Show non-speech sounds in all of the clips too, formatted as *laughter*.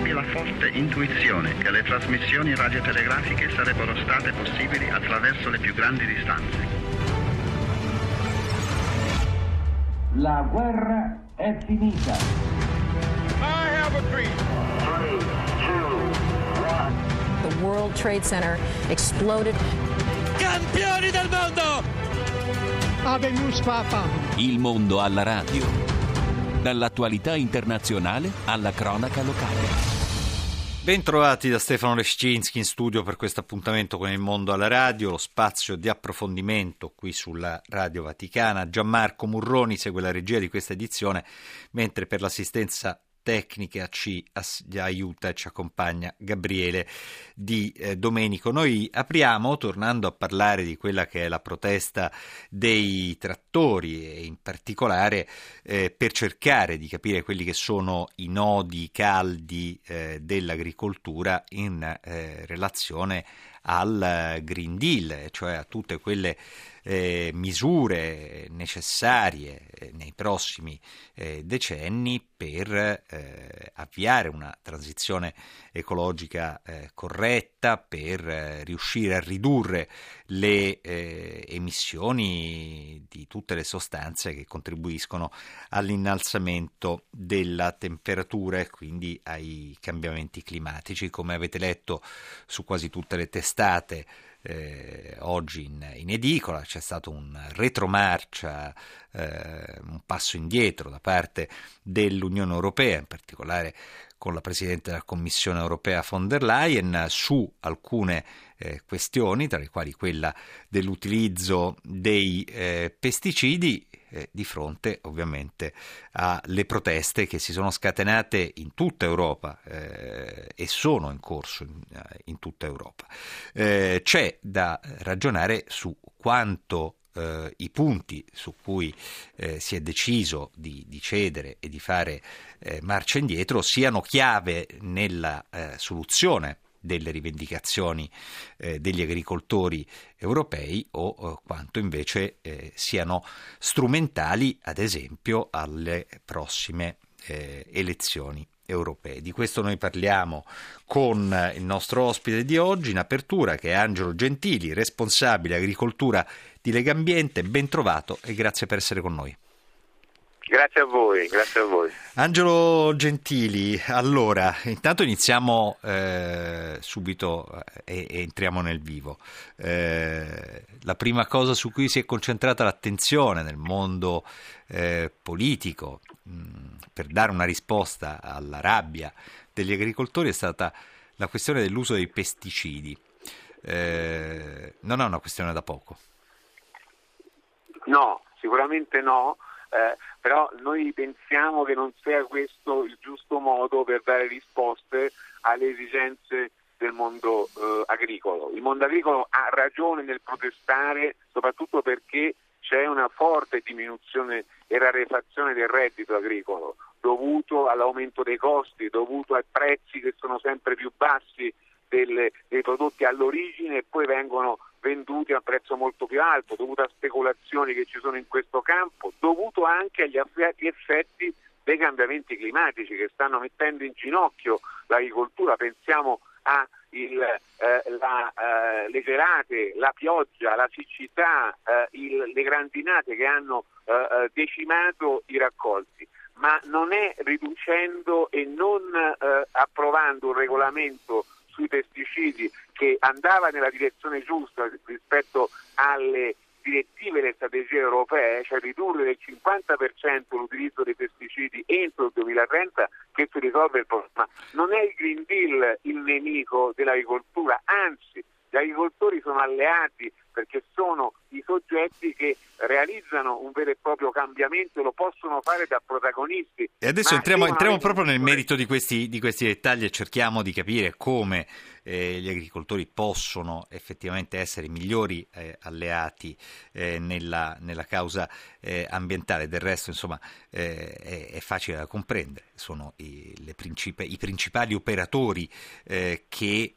ebbi la forte intuizione che le trasmissioni radiotelegrafiche sarebbero state possibili attraverso le più grandi distanze. La guerra è finita. I have a dream. The World Trade Center exploded. Campioni del mondo! Habemus Papa. Il mondo alla radio. Dall'attualità internazionale alla cronaca locale. Bentrovati da Stefano Lescinski in studio per questo appuntamento con il mondo alla radio, lo spazio di approfondimento qui sulla Radio Vaticana. Gianmarco Murroni segue la regia di questa edizione, mentre per l'assistenza tecnica ci aiuta e ci accompagna Gabriele Di eh, Domenico. Noi apriamo tornando a parlare di quella che è la protesta dei trattori e in particolare eh, per cercare di capire quelli che sono i nodi caldi eh, dell'agricoltura in eh, relazione al Green Deal, cioè a tutte quelle eh, misure necessarie eh, nei prossimi eh, decenni per eh, avviare una transizione ecologica eh, corretta, per eh, riuscire a ridurre le emissioni di tutte le sostanze che contribuiscono all'innalzamento della temperatura e quindi ai cambiamenti climatici. Come avete letto su quasi tutte le testate, eh, oggi in, in, edicola, c'è stato un retromarcia, eh, un passo indietro da parte dell'Unione Europea, in particolare con la Presidente della Commissione Europea von der Leyen su alcune eh, questioni, tra le quali quella dell'utilizzo dei eh, pesticidi, eh, di fronte ovviamente alle proteste che si sono scatenate in tutta Europa eh, e sono in corso in, in tutta Europa. Eh, c'è da ragionare su quanto eh, i punti su cui eh, si è deciso di, di, cedere e di fare eh, marcia indietro siano chiave nella eh, soluzione delle rivendicazioni eh, degli agricoltori europei o eh, quanto invece siano strumentali, ad esempio, alle prossime elezioni europee. Di questo noi parliamo con il nostro ospite di oggi in apertura che è Angelo Gentili, responsabile agricoltura di Legambiente. Ben trovato e grazie per essere con noi. Grazie a voi, grazie a voi. Angelo Gentili, allora, intanto iniziamo eh, subito eh, e, e, entriamo nel vivo. Eh, la prima cosa su cui si è concentrata l'attenzione nel mondo eh, politico mh, per dare una risposta alla rabbia degli agricoltori è stata la questione dell'uso dei pesticidi. Eh, non è una questione da poco. No, sicuramente no eh, però noi pensiamo che non sia questo il giusto modo per dare risposte alle esigenze del mondo eh, agricolo. Il mondo agricolo ha ragione nel protestare soprattutto perché c'è una forte diminuzione e rarefazione del reddito agricolo dovuto all'aumento dei costi, dovuto ai prezzi che sono sempre più bassi delle, dei prodotti all'origine e poi vengono venduti a un prezzo molto più alto, dovuto a speculazioni che ci sono in questo campo, dovuto anche agli effetti dei cambiamenti climatici che stanno mettendo in ginocchio l'agricoltura. Pensiamo a il, eh, la, eh, gelate, la pioggia, la siccità, eh, il, le grandinate che hanno eh, eh, decimato i raccolti ma non è riducendo e non eh, approvando un regolamento sui pesticidi che andava nella direzione giusta rispetto alle direttive e le strategie europee, cioè ridurre del 50% l'utilizzo dei pesticidi entro il 2030, che si risolve il problema. Non è il Green Deal il nemico dell'agricoltura, anzi gli agricoltori sono alleati perché sono i soggetti che realizzano un vero e proprio cambiamento e lo possono fare da protagonisti. E adesso entriamo, entriamo proprio nel merito di questi, di questi, dettagli e cerchiamo di capire come eh, gli agricoltori possono effettivamente essere migliori eh, alleati eh, nella, nella, causa eh, ambientale. Del resto, insomma, eh, è, è, facile da comprendere. Sono i, princip- i principali operatori eh, che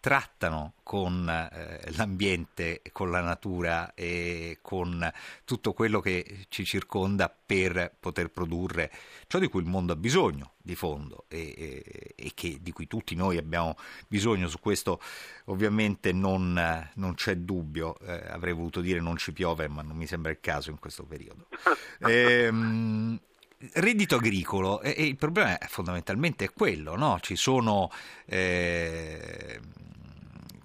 trattano con l'ambiente, con la natura e con con tutto quello che ci circonda per poter produrre ciò di cui il mondo ha bisogno di fondo e, e, e che, di cui tutti noi abbiamo bisogno. Su questo ovviamente non, non c'è dubbio, eh, avrei voluto dire non ci piove, ma non mi sembra il caso in questo periodo. *laughs* ehm, reddito agricolo, e, e, il problema è, fondamentalmente è quello, no? Ci sono... Eh,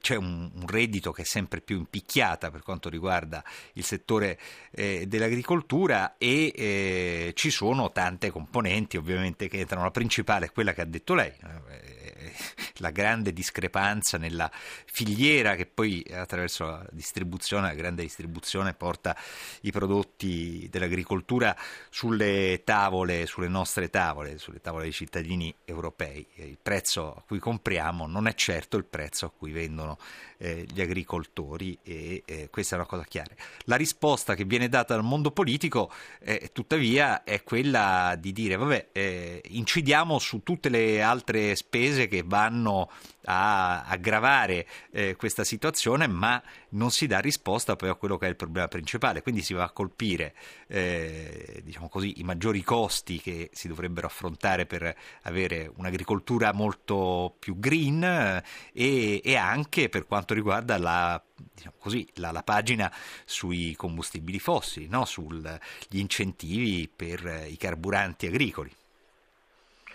c'è un, un, reddito che è sempre più impicchiata per quanto riguarda il settore eh, dell'agricoltura e eh, ci sono tante componenti ovviamente che entrano. La principale è quella che ha detto lei, eh, *laughs* la grande discrepanza nella filiera che poi attraverso la distribuzione, la grande distribuzione porta i prodotti dell'agricoltura sulle tavole, sulle nostre tavole, sulle tavole dei cittadini europei. Il prezzo a cui compriamo non è certo il prezzo a cui vendono eh, gli agricoltori e eh, questa è una cosa chiara. La risposta che viene data dal mondo politico eh, tuttavia è quella di dire vabbè eh, incidiamo su tutte le altre spese che vanno a aggravare eh, questa situazione, ma non si dà risposta poi a quello che è il problema principale. Quindi si va a colpire eh, diciamo così, i maggiori costi che si dovrebbero affrontare per avere un'agricoltura molto più green eh, e, e, anche per quanto riguarda la, diciamo così, la, la pagina sui combustibili fossili, no? sugli incentivi per i carburanti agricoli.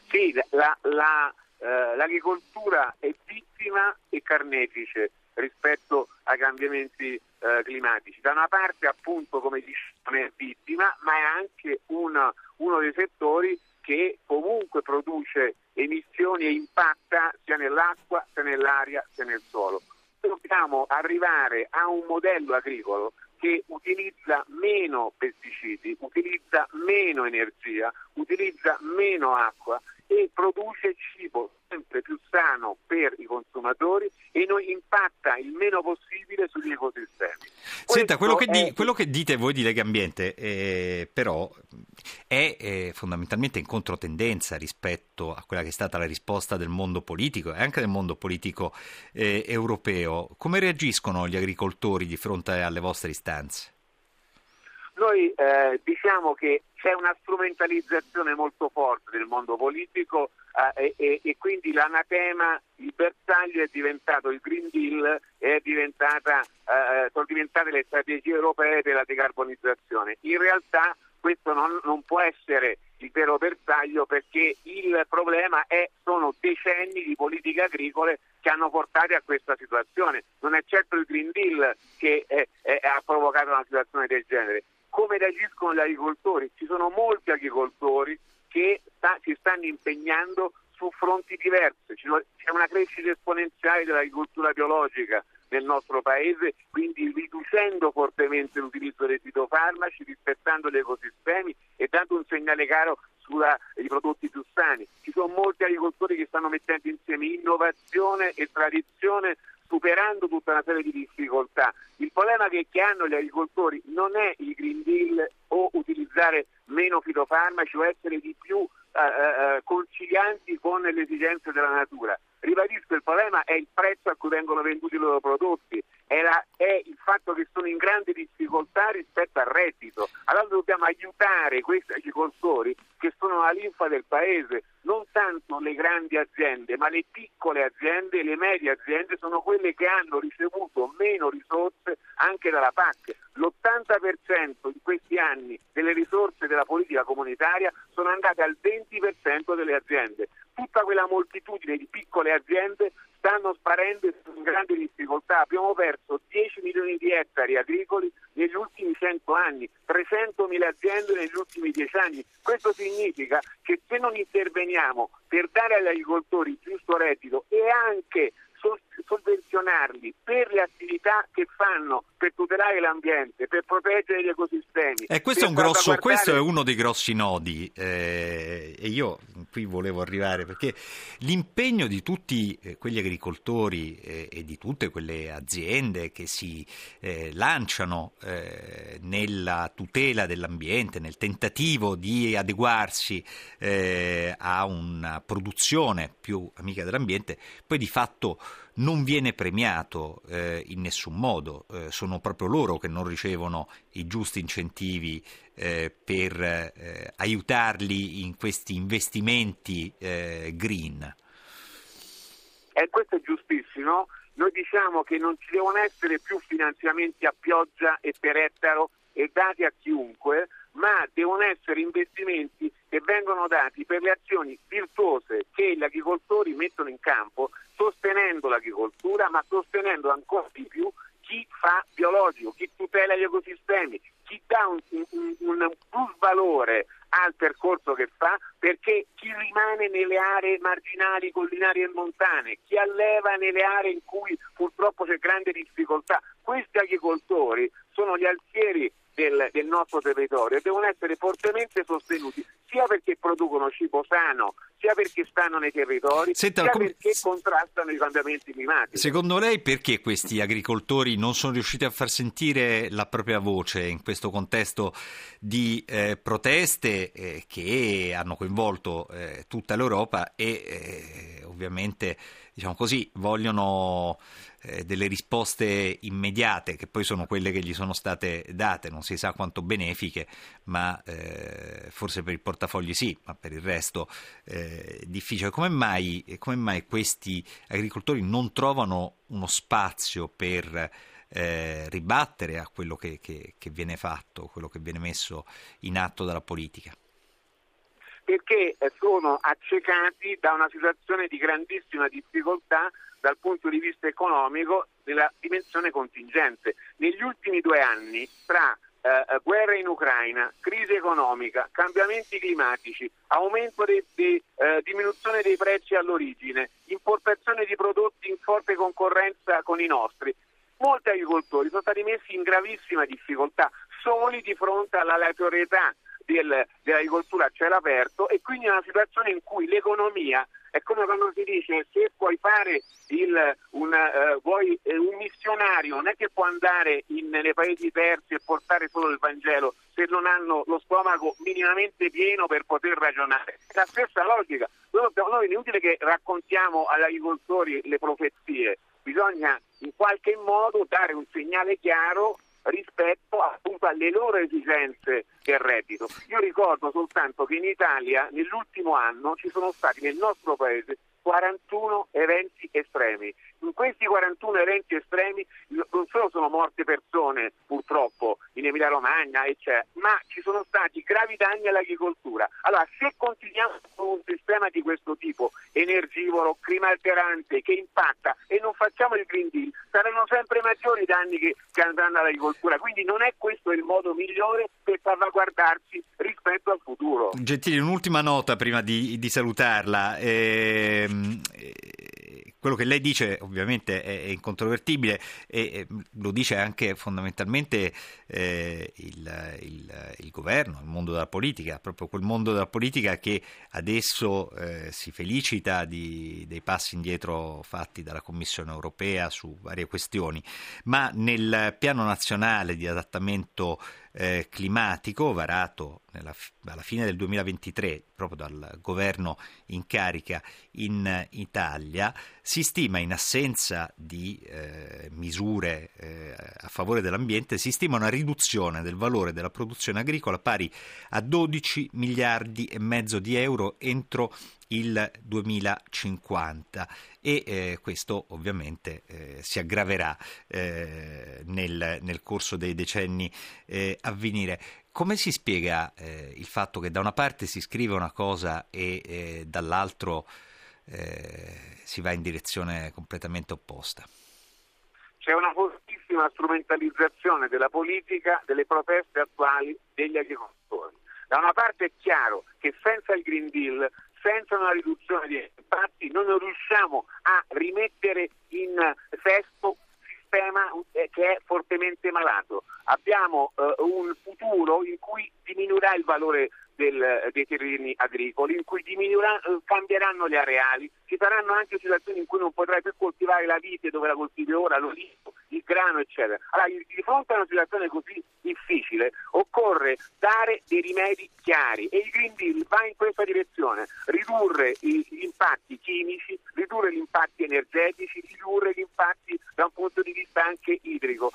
Sì, la, la eh, l'agricoltura è vittima e carnefice rispetto ai cambiamenti eh, climatici. Da una parte appunto come diciamo è vittima, ma è anche una, uno dei settori che comunque produce emissioni e impatta sia nell'acqua, sia nell'aria, sia nel suolo. Dobbiamo arrivare a un modello agricolo che utilizza meno pesticidi, utilizza meno energia, utilizza meno acqua e produce cibo sempre più sano per i consumatori e non impatta il meno possibile sugli ecosistemi. Senta, quello che, di, quello che, dite voi di Lega Ambiente eh, però è eh, fondamentalmente in controtendenza rispetto a quella che è stata la risposta del mondo politico e anche del mondo politico eh, europeo. Come reagiscono gli agricoltori di fronte alle vostre istanze? Noi eh, diciamo che c'è una strumentalizzazione molto forte del mondo politico eh, e, e, quindi l'anatema, il bersaglio è diventato il Green Deal e eh, sono diventate le strategie europee della decarbonizzazione. In realtà questo non, non può essere il vero bersaglio perché il problema è, sono decenni di politiche agricole che hanno portato a questa situazione. Non è certo il Green Deal che è, è, ha provocato una situazione del genere come reagiscono gli agricoltori. Ci sono molti agricoltori che sta, si stanno impegnando su fronti diversi. C'è una crescita esponenziale dell'agricoltura biologica nel nostro paese, quindi riducendo fortemente l'utilizzo dei fitofarmaci, rispettando gli ecosistemi e dando un segnale caro sui prodotti più sani. Ci sono molti agricoltori che stanno mettendo insieme innovazione e tradizione superando tutta una serie di difficoltà. Il problema che, che hanno gli agricoltori non è il Green Deal o utilizzare meno fitofarmaci o essere di più eh, eh, eh, concilianti con le esigenze della natura. Ribadisco, il problema è il prezzo a cui vengono venduti i loro prodotti, è, la, è, il fatto che sono in grande difficoltà rispetto al reddito. Allora dobbiamo aiutare questi agricoltori che sono la linfa del paese, non tanto le grandi aziende, ma le piccole aziende e le medie aziende sono quelle che hanno ricevuto meno risorse anche dalla PAC. L'80% in questi anni delle risorse della politica comunitaria sono andate al 20% delle aziende. Tutta quella moltitudine di piccole aziende stanno sparendo in grande difficoltà. Abbiamo perso 10 milioni di ettari agricoli negli ultimi 100 anni, 300 mila aziende negli ultimi 10 anni. Questo significa che se non interveniamo per dare agli agricoltori il giusto reddito e anche sovvenzionarli per le attività che fanno per tutelare l'ambiente, per proteggere gli ecosistemi. Eh, questo, è grosso, questo, è uno dei grossi nodi eh, e io qui volevo arrivare perché l'impegno di tutti eh, quegli agricoltori eh, e di tutte quelle aziende che si eh, lanciano eh, nella tutela dell'ambiente, nel tentativo di adeguarsi a una produzione più amica dell'ambiente, poi di fatto non viene premiato eh, in nessun modo, eh, sono proprio loro che non ricevono i giusti incentivi eh, per eh, aiutarli in questi investimenti eh, green. E questo è giustissimo. Noi diciamo che non ci devono essere più finanziamenti a pioggia e per ettaro e dati a chiunque, ma devono essere investimenti che vengono dati per le azioni virtuose che gli agricoltori mettono in campo, sostenendo l'agricoltura, ma sostenendo ancora di più chi fa biologico, chi tutela gli ecosistemi, chi dà un, un, un plus valore al percorso che fa perché chi rimane nelle aree marginali, collinari e montane, chi alleva nelle aree in cui purtroppo c'è grande difficoltà, questi agricoltori sono gli alfieri del, del nostro territorio e devono essere fortemente sostenuti sia perché producono cibo sano, sia perché stanno nei territori, Senta, sia com... perché contrastano i cambiamenti climatici. Secondo lei perché questi agricoltori non sono riusciti a far sentire la propria voce in questo contesto di eh, proteste eh, che hanno coinvolto eh, tutta l'Europa e eh, ovviamente diciamo così, vogliono eh, delle risposte immediate, che poi sono quelle che gli sono state date, non si sa quanto benefiche, ma eh, forse per il portafogli sì, ma per il resto eh, difficile. Come mai, come mai, questi agricoltori non trovano uno spazio per eh, ribattere a quello che, che, che viene fatto, quello che viene messo in atto dalla politica? perché sono accecati da una situazione di grandissima difficoltà dal punto di vista economico della dimensione contingente. Negli ultimi due anni, tra eh, guerra in Ucraina, crisi economica, cambiamenti climatici, aumento di eh, diminuzione dei prezzi all'origine, importazione di prodotti in forte concorrenza con i nostri, molti agricoltori sono stati messi in gravissima difficoltà, soli di fronte all'aleatorietà del, dell'agricoltura a cielo aperto e quindi è una situazione in cui l'economia è come quando si dice se puoi fare il, una, uh, vuoi, eh, un missionario non è che può andare in, nei paesi terzi e portare solo il Vangelo se non hanno lo stomaco minimamente pieno per poter ragionare. La stessa logica. Noi, noi è inutile che raccontiamo agli agricoltori le profezie, bisogna in qualche modo dare un segnale chiaro rispetto appunto alle loro esigenze del reddito. Io ricordo soltanto che in Italia nell'ultimo anno ci sono stati nel nostro paese 41 eventi estremi. In questi 41 eventi estremi non solo sono morte persone, purtroppo, in Emilia Romagna, ma ci sono stati gravi danni all'agricoltura. Allora, se continuiamo con un sistema di questo tipo, energivoro, clima alterante, che impatta, e non facciamo il Green Deal, saranno sempre maggiori i danni che, che andranno all'agricoltura. Quindi non è questo il modo migliore per salvaguardarsi rispetto al futuro. Gentili, un'ultima nota prima di, di salutarla. Eh, quello che lei dice ovviamente è, incontrovertibile e lo dice anche fondamentalmente eh, il, il, il, governo, il mondo della politica, proprio quel mondo della politica che adesso eh, si felicita di, dei passi indietro fatti dalla Commissione europea su varie questioni, ma nel piano nazionale di adattamento eh, climatico varato nella, alla fine del 2023 proprio dal governo in carica in Italia, si stima in assenza di eh, misure eh, a favore dell'ambiente, si stima una riduzione del valore della produzione agricola pari a 12 miliardi e mezzo di euro entro il 2050 e eh, questo ovviamente eh, si aggraverà eh, nel, nel, corso dei decenni eh, a venire. Come si spiega eh, il fatto che da una parte si scrive una cosa e eh, dall'altro si va in direzione completamente opposta? C'è una fortissima strumentalizzazione della politica, delle proteste attuali degli agricoltori. Da una parte è chiaro che senza il Green Deal senza una riduzione di impatti noi non riusciamo a rimettere in sesto un sistema eh, che è fortemente malato. Abbiamo eh, un futuro in cui diminuirà il valore del, dei terreni agricoli, in cui cambieranno gli areali, ci saranno anche situazioni in cui non potrai più coltivare la vite dove la coltivi ora, l'olivo, il grano, eccetera. Allora, di fronte a una situazione così difficile, occorre dare dei rimedi chiari e il Green Deal va in questa direzione, ridurre gli impatti chimici, ridurre gli impatti energetici, ridurre gli impatti da un punto di vista anche idrico,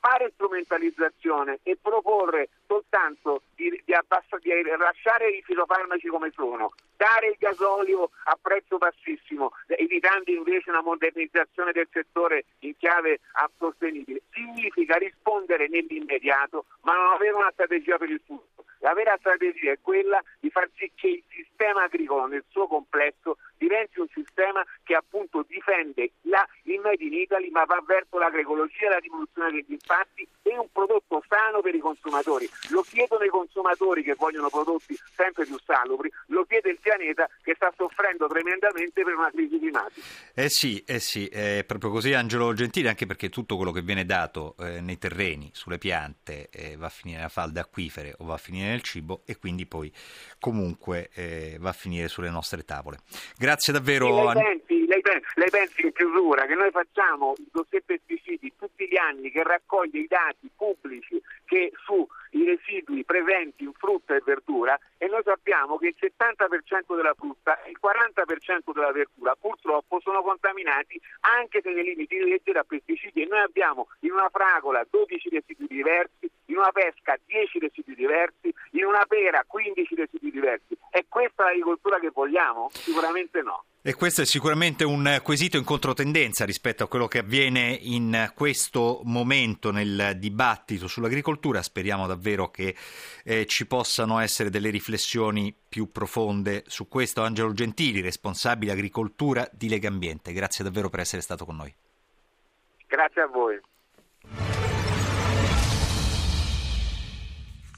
fare strumentalizzazione e proporre soltanto di, di, abbassa, di lasciare i fitofarmaci come sono, dare il gasolio a prezzo bassissimo, evitando invece una modernizzazione del settore in chiave sostenibile, significa rispondere nell'immediato ma non avere una strategia per il futuro. La vera strategia è quella di far sì che il sistema agricolo nel suo complesso diventi un sistema che appunto difende la, il Made in Italy ma va verso l'agroecologia, la diminuzione degli impatti e un prodotto sano per i consumatori. Lo chiedono i consumatori che vogliono prodotti sempre più salubri, lo chiede il pianeta che sta soffrendo tremendamente per una crisi climatica. Eh sì, eh sì, è proprio così Angelo Gentile, anche perché tutto quello che viene dato eh, nei terreni, sulle piante, eh, va a finire nella falda acquifere o va a finire nel cibo e quindi poi comunque eh, va a finire sulle nostre tavole. Grazie davvero. Sì, lei, pensi, in chiusura che noi facciamo il dossier pesticidi tutti gli anni che raccoglie i dati pubblici che sui residui presenti in frutta e verdura e noi sappiamo che il 70% della frutta e il 40% della verdura purtroppo sono contaminati anche se nei limiti di legge da pesticidi e noi abbiamo in una fragola 12 residui diversi, in una pesca 10 residui diversi, in una pera 15 residui diversi. È questa l'agricoltura che vogliamo? Sicuramente no. E questo è sicuramente un quesito in controtendenza rispetto a quello che avviene in questo momento nel dibattito sull'agricoltura. Speriamo davvero che eh, ci possano essere delle riflessioni più profonde su questo. Angelo Gentili, responsabile agricoltura di Lega Ambiente. Grazie davvero per essere stato con noi. Grazie a voi.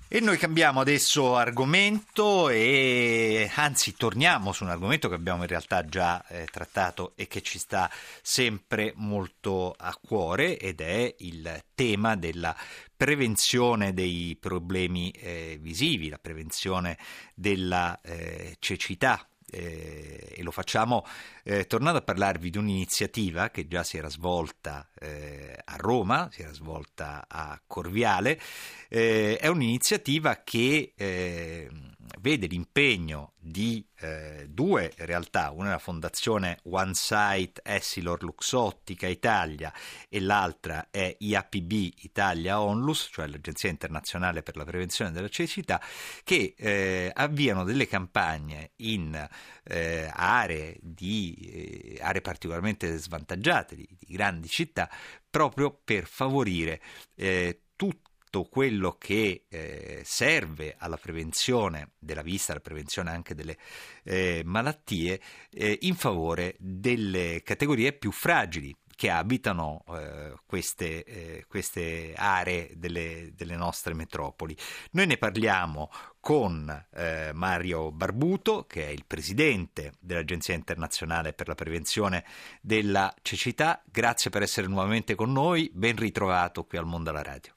E noi cambiamo adesso argomento e anzi torniamo su un argomento che abbiamo in realtà già eh, trattato e che ci sta sempre molto a cuore ed è il tema della prevenzione dei problemi eh, visivi, la prevenzione della eh, cecità eh, e lo facciamo eh, tornando a parlarvi di un'iniziativa che già si era svolta eh, a Roma, si era svolta a Corviale, eh, è un'iniziativa che eh, vede l'impegno di eh, due realtà, una è la fondazione One Site Essilor Luxottica Italia e l'altra è IAPB Italia Onlus, cioè l'Agenzia Internazionale per la Prevenzione della Cecità, che eh, avviano delle campagne in eh, aree, di, eh, aree particolarmente svantaggiate di, di, grandi città proprio per favorire eh, tutti tutto quello che eh, serve alla prevenzione della vista, alla prevenzione anche delle eh, malattie, eh, in favore delle categorie più fragili che abitano eh, queste, eh, queste, aree delle, delle, nostre metropoli. Noi ne parliamo con eh, Mario Barbuto, che è il presidente dell'Agenzia internazionale per la prevenzione della cecità. Grazie per essere nuovamente con noi, ben ritrovato qui al Mondo alla Radio.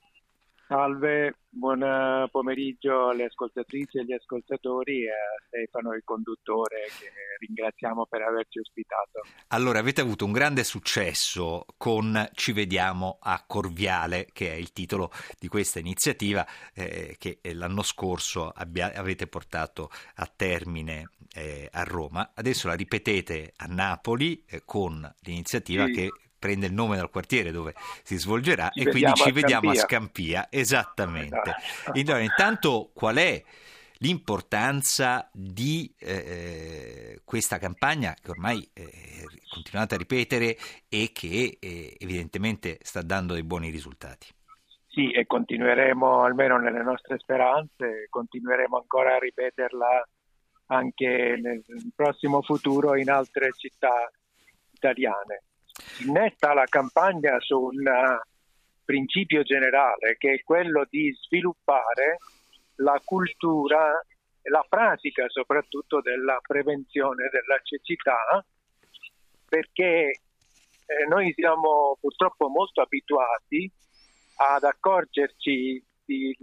Salve, buon pomeriggio alle ascoltatrici e agli ascoltatori e a Stefano, il conduttore, che ringraziamo per averci ospitato. Allora, avete avuto un grande successo con Ci vediamo a Corviale, che è il titolo di questa iniziativa eh, che l'anno scorso abbia, avete portato a termine eh, a Roma. Adesso la ripetete a Napoli eh, con l'iniziativa sì. che prende il nome dal quartiere dove si svolgerà ci e quindi ci vediamo a Scampia, esattamente. *laughs* Esatto. Intanto qual è l'importanza di eh, questa campagna che ormai eh, continuate a ripetere e che eh, evidentemente sta dando dei buoni risultati? Sì, e continueremo almeno nelle nostre speranze, continueremo ancora a ripeterla anche nel prossimo futuro in altre città italiane innesta la campagna su un uh, principio generale che è quello di sviluppare la cultura e la pratica soprattutto della prevenzione della cecità perché eh, noi siamo purtroppo molto abituati ad accorgerci di,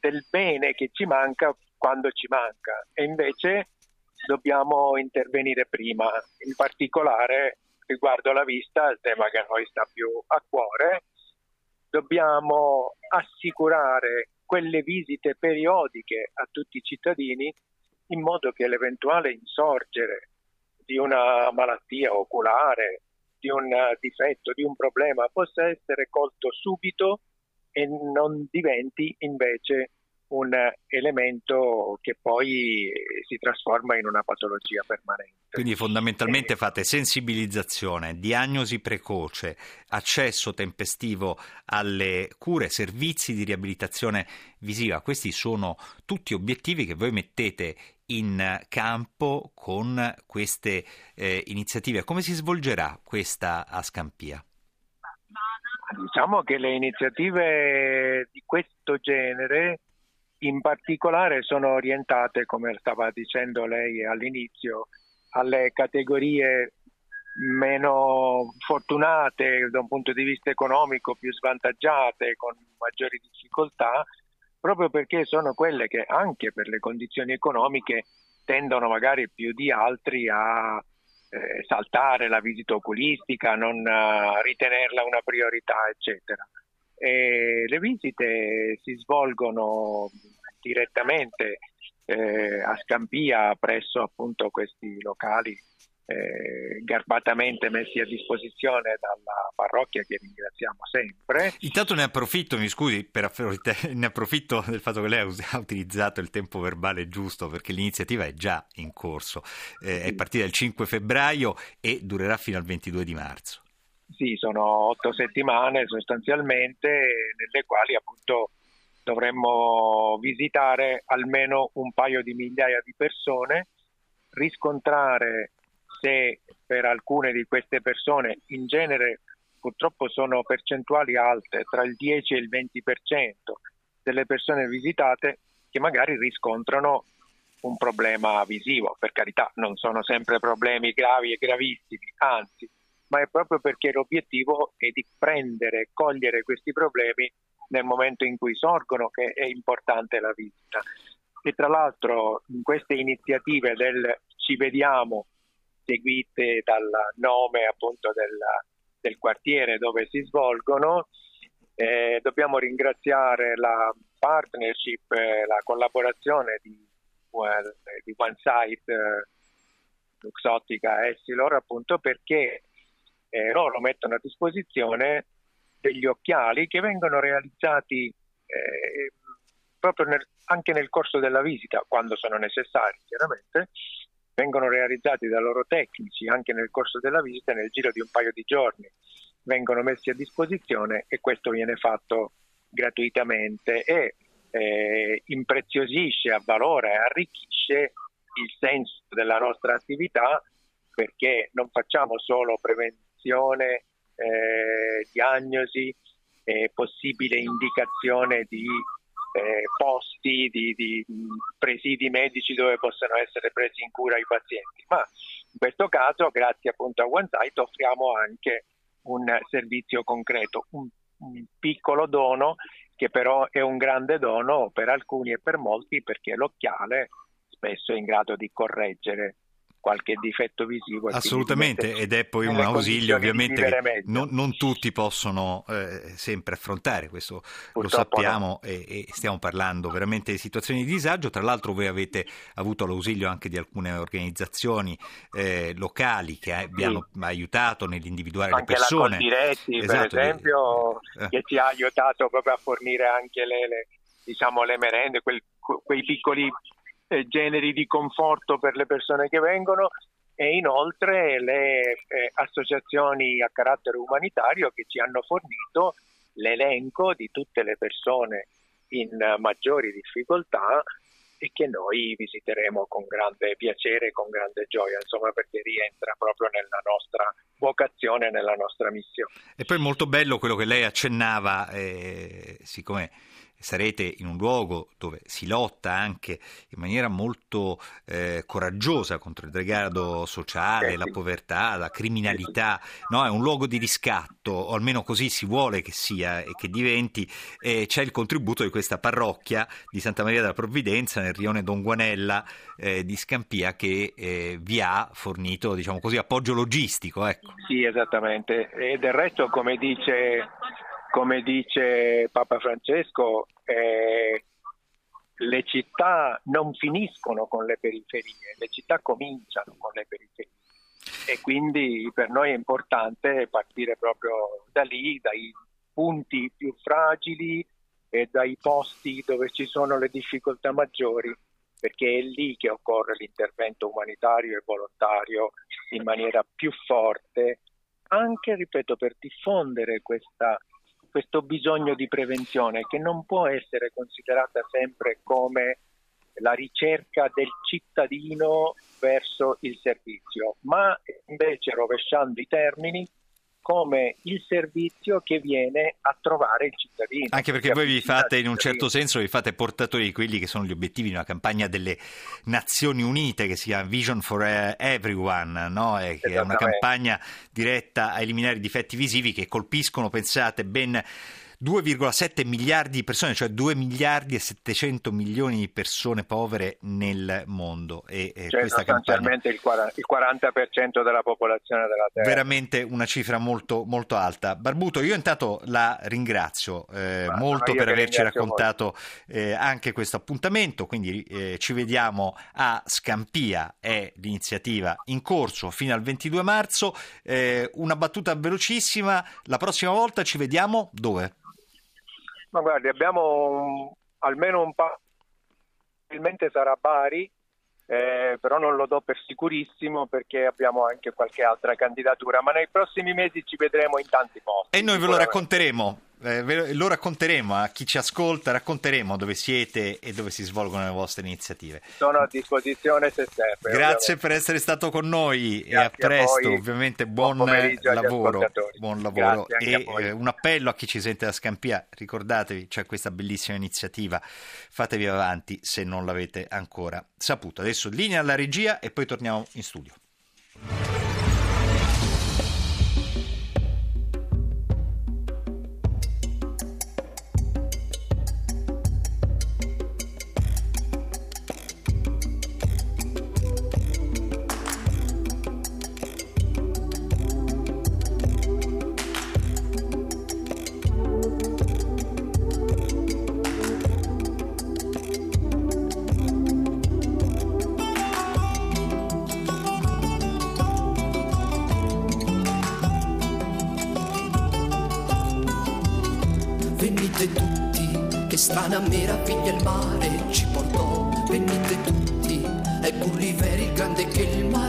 del bene che ci manca quando ci manca. E invece dobbiamo intervenire prima, in particolare riguardo alla vista, il tema che a noi sta più a cuore, dobbiamo assicurare quelle visite periodiche a tutti i cittadini in modo che l'eventuale insorgere di una malattia oculare, di un difetto, di un problema possa essere colto subito e non diventi invece un elemento che poi si trasforma in una patologia permanente. Quindi fondamentalmente eh, fate sensibilizzazione, diagnosi precoce, accesso tempestivo alle cure, servizi di riabilitazione visiva. Questi sono tutti obiettivi che voi mettete in campo con queste eh, iniziative. Come si svolgerà questa a Scampia? Diciamo che le iniziative di questo genere in particolare sono orientate, come stava dicendo lei all'inizio, alle categorie meno fortunate da un punto di vista economico, più svantaggiate, con maggiori difficoltà, proprio perché sono quelle che anche per le condizioni economiche tendono magari più di altri a eh, saltare la visita oculistica, non uh, ritenerla una priorità, eccetera. E le visite si svolgono direttamente eh, a Scampia presso appunto questi locali eh, garbatamente messi a disposizione dalla parrocchia che ringraziamo sempre. Intanto ne approfitto, mi scusi, per, *laughs* ne approfitto del fatto che lei ha utilizzato il tempo verbale giusto perché l'iniziativa è già in corso, eh, è partita il 5 febbraio e durerà fino al 22 di marzo. Sì, sono otto settimane sostanzialmente nelle quali appunto dovremmo visitare almeno un paio di migliaia di persone, riscontrare se per alcune di queste persone, in genere purtroppo sono percentuali alte, tra il 10 e il 20% delle persone visitate che magari riscontrano un problema visivo. Per carità, non sono sempre problemi gravi e gravissimi, anzi, ma è proprio perché l'obiettivo è di prendere e cogliere questi problemi nel momento in cui sorgono che è importante la visita. E tra l'altro in queste iniziative del ci vediamo seguite dal nome appunto del, del quartiere dove si svolgono, eh, dobbiamo ringraziare la partnership, eh, la collaborazione di, well, di OneSite, eh, Luxottica Essilor appunto perché eh, loro mettono a disposizione degli occhiali che vengono realizzati eh, proprio nel, anche nel corso della visita, quando sono necessari chiaramente, vengono realizzati da loro tecnici anche nel corso della visita nel giro di un paio di giorni, vengono messi a disposizione e questo viene fatto gratuitamente e eh, impreziosisce, avvalora arricchisce il senso della nostra attività perché non facciamo solo prevenzione eh, diagnosi, eh, possibile indicazione di eh, posti, di, di, presidi medici dove possano essere presi in cura i pazienti. Ma in questo caso, grazie appunto a OneSite, offriamo anche un servizio concreto, un, un piccolo dono che però è un grande dono per alcuni e per molti perché l'occhiale spesso è in grado di correggere qualche difetto visivo. Assolutamente, ed è poi un ausilio ovviamente che non, non, tutti possono eh, sempre affrontare, questo Purtroppo lo sappiamo no. e, e, stiamo parlando veramente di situazioni di disagio, tra l'altro voi avete avuto l'ausilio anche di alcune organizzazioni eh, locali che abbiano sì. aiutato nell'individuare anche le persone. Anche la Diretti, esatto, per esempio, eh. che ci ha aiutato proprio a fornire anche le, le, diciamo, le merende, quel, quei piccoli eh, generi di conforto per le persone che vengono e inoltre le eh, associazioni a carattere umanitario che ci hanno fornito l'elenco di tutte le persone in maggiori difficoltà e che noi visiteremo con grande piacere e con grande gioia, insomma, perché rientra proprio nella nostra vocazione, nella nostra missione. E poi molto bello quello che lei accennava, eh, siccome sarete in un luogo dove si lotta anche in maniera molto eh, coraggiosa contro il degrado sociale, Eh, la povertà, la criminalità, no? è un luogo di riscatto, o almeno così si vuole che sia e che diventi, e c'è il contributo di questa parrocchia di Santa Maria della Provvidenza nel rione Don Guanella eh, di Scampia che eh, vi ha fornito diciamo così, appoggio logistico. Ecco. Sì, esattamente. E del resto, come dice, come dice Papa Francesco, eh, le città non finiscono con le periferie, le città cominciano con le periferie. E quindi per noi è importante partire proprio da lì, dai punti più fragili e dai posti dove ci sono le difficoltà maggiori, perché è lì che occorre l'intervento umanitario e volontario in maniera più forte, anche, ripeto, per diffondere questa, questo bisogno di prevenzione che non può essere considerata sempre come la ricerca del cittadino verso il servizio, ma invece rovesciando i termini come il servizio che viene a trovare il cittadino. Anche perché che voi vi fate in un certo senso vi fate portatori di quelli che sono gli obiettivi di una campagna delle Nazioni Unite che si chiama Vision for eh, Everyone, no? Che è una campagna diretta a eliminare i difetti visivi che colpiscono, pensate, ben 2,7 miliardi di persone, cioè 2 miliardi e 700 milioni di persone povere nel mondo. E, e Cioè questa campagna sostanzialmente il 40%, il 40% della popolazione della Terra. veramente una cifra molto, molto alta. Barbuto, io intanto la ringrazio eh, Ma molto per averci raccontato eh, anche questo appuntamento, quindi eh, ci vediamo a Scampia, è l'iniziativa in corso fino al 22 marzo. Eh, una battuta velocissima, la prossima volta ci vediamo dove? Ma guardi, abbiamo un- almeno un paio, probabilmente sarà Bari, eh, però non lo do per sicurissimo perché abbiamo anche qualche altra candidatura, ma nei prossimi mesi ci vedremo in tanti posti. E noi ve lo racconteremo. Eh, lo racconteremo a chi ci ascolta, racconteremo dove siete e dove si svolgono le vostre iniziative. Sono a disposizione se serve. Grazie per essere stato con noi e a Grazie a presto, voi. ovviamente Buon buon, lavoro, buon lavoro Grazie a e eh, un appello a chi ci sente da Scampia, ricordatevi c'è questa bellissima iniziativa, fatevi avanti se non l'avete ancora saputo. Adesso linea alla regia e poi torniamo in studio.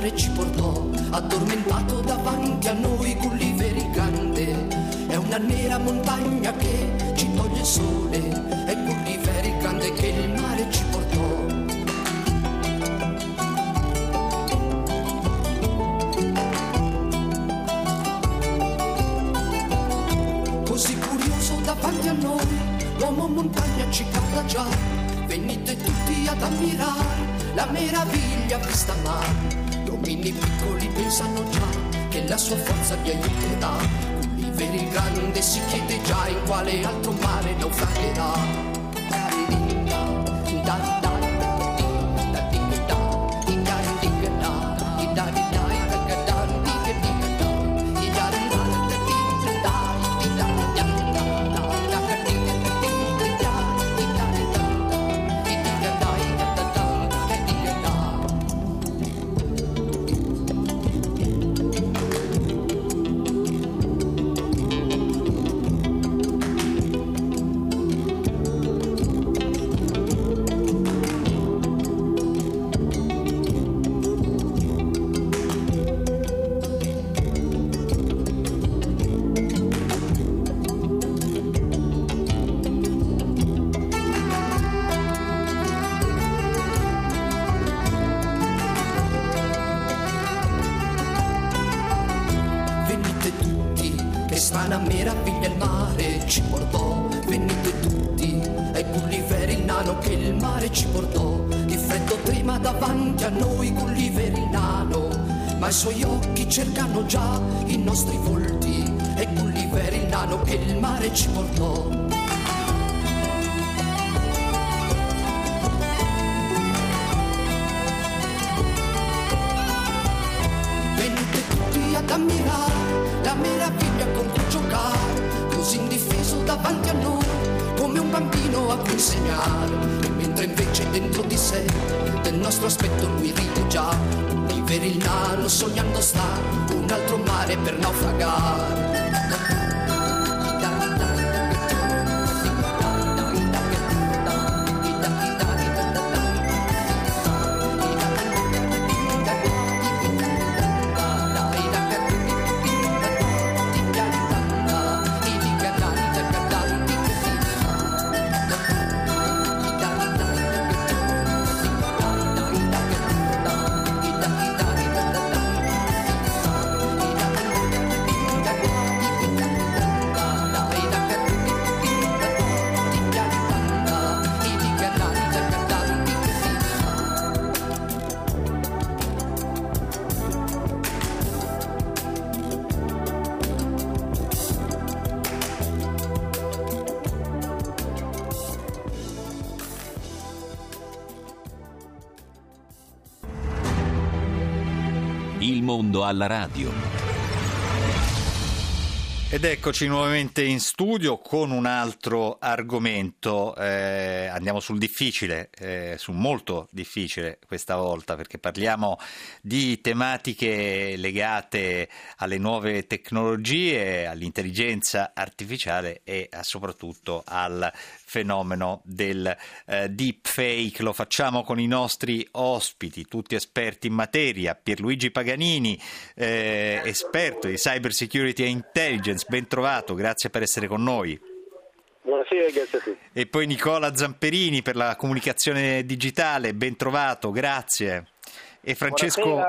Che mare ci portò. Addormentato davanti a noi Gulliver il grande. È una nera montagna che ci toglie il sole. È Gulliver il grande che il mare ci portò. Così curioso davanti a noi, l'uomo montagna ci guarda già. Venite tutti ad ammirare la meraviglia vista mare. Gli uomini piccoli pensano già che la sua forza gli aiuterà. Gulliver il grande si chiede già in quale altro mare naufragherà. Venite trema davanti a noi Gulliver il nano, ma i suoi occhi cercano già i nostri volti. E Gulliver il nano che il mare ci portò. Venite tutti ad ammirare la meraviglia con cui giocare, così indifeso davanti a noi, come un bambino a cui insegnare. Mentre invece dentro di sé, del nostro aspetto lui ride già, vivere il nano sognando sta, un altro mare per naufragare. Ed eccoci nuovamente in studio con un altro argomento. Eh, andiamo sul difficile, eh, su molto difficile questa volta, perché parliamo di tematiche legate alle nuove tecnologie, all'intelligenza artificiale e a, soprattutto al fenomeno del eh, deepfake. Lo facciamo con i nostri ospiti, tutti esperti in materia. Pierluigi Paganini, eh, esperto di cyber security e intelligence, ben trovato, grazie per essere con noi. Buonasera, grazie a tutti. E poi Nicola Zamperini per la comunicazione digitale, ben trovato, grazie. E Francesco,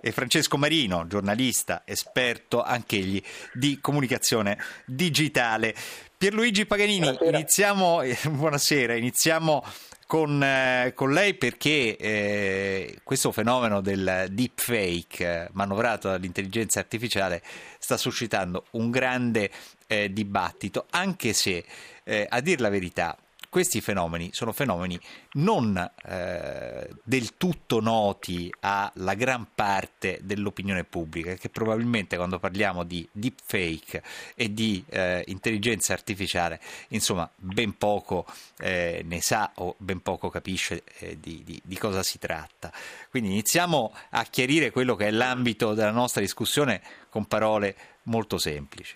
e Francesco, Marino, giornalista, esperto anch'egli di comunicazione digitale. Pierluigi Paganini, buonasera. iniziamo, eh, *laughs* buonasera, iniziamo con, eh, con, lei perché eh, questo fenomeno del deepfake eh, manovrato dall'intelligenza artificiale sta suscitando un grande eh, dibattito, anche se, eh, a dir la verità, questi fenomeni sono fenomeni non eh, del tutto noti alla gran parte dell'opinione pubblica, che probabilmente quando parliamo di deepfake e di eh, intelligenza artificiale, insomma, ben poco eh, ne sa o ben poco capisce eh, di, di, di cosa si tratta. Quindi iniziamo a chiarire quello che è l'ambito della nostra discussione con parole molto semplici.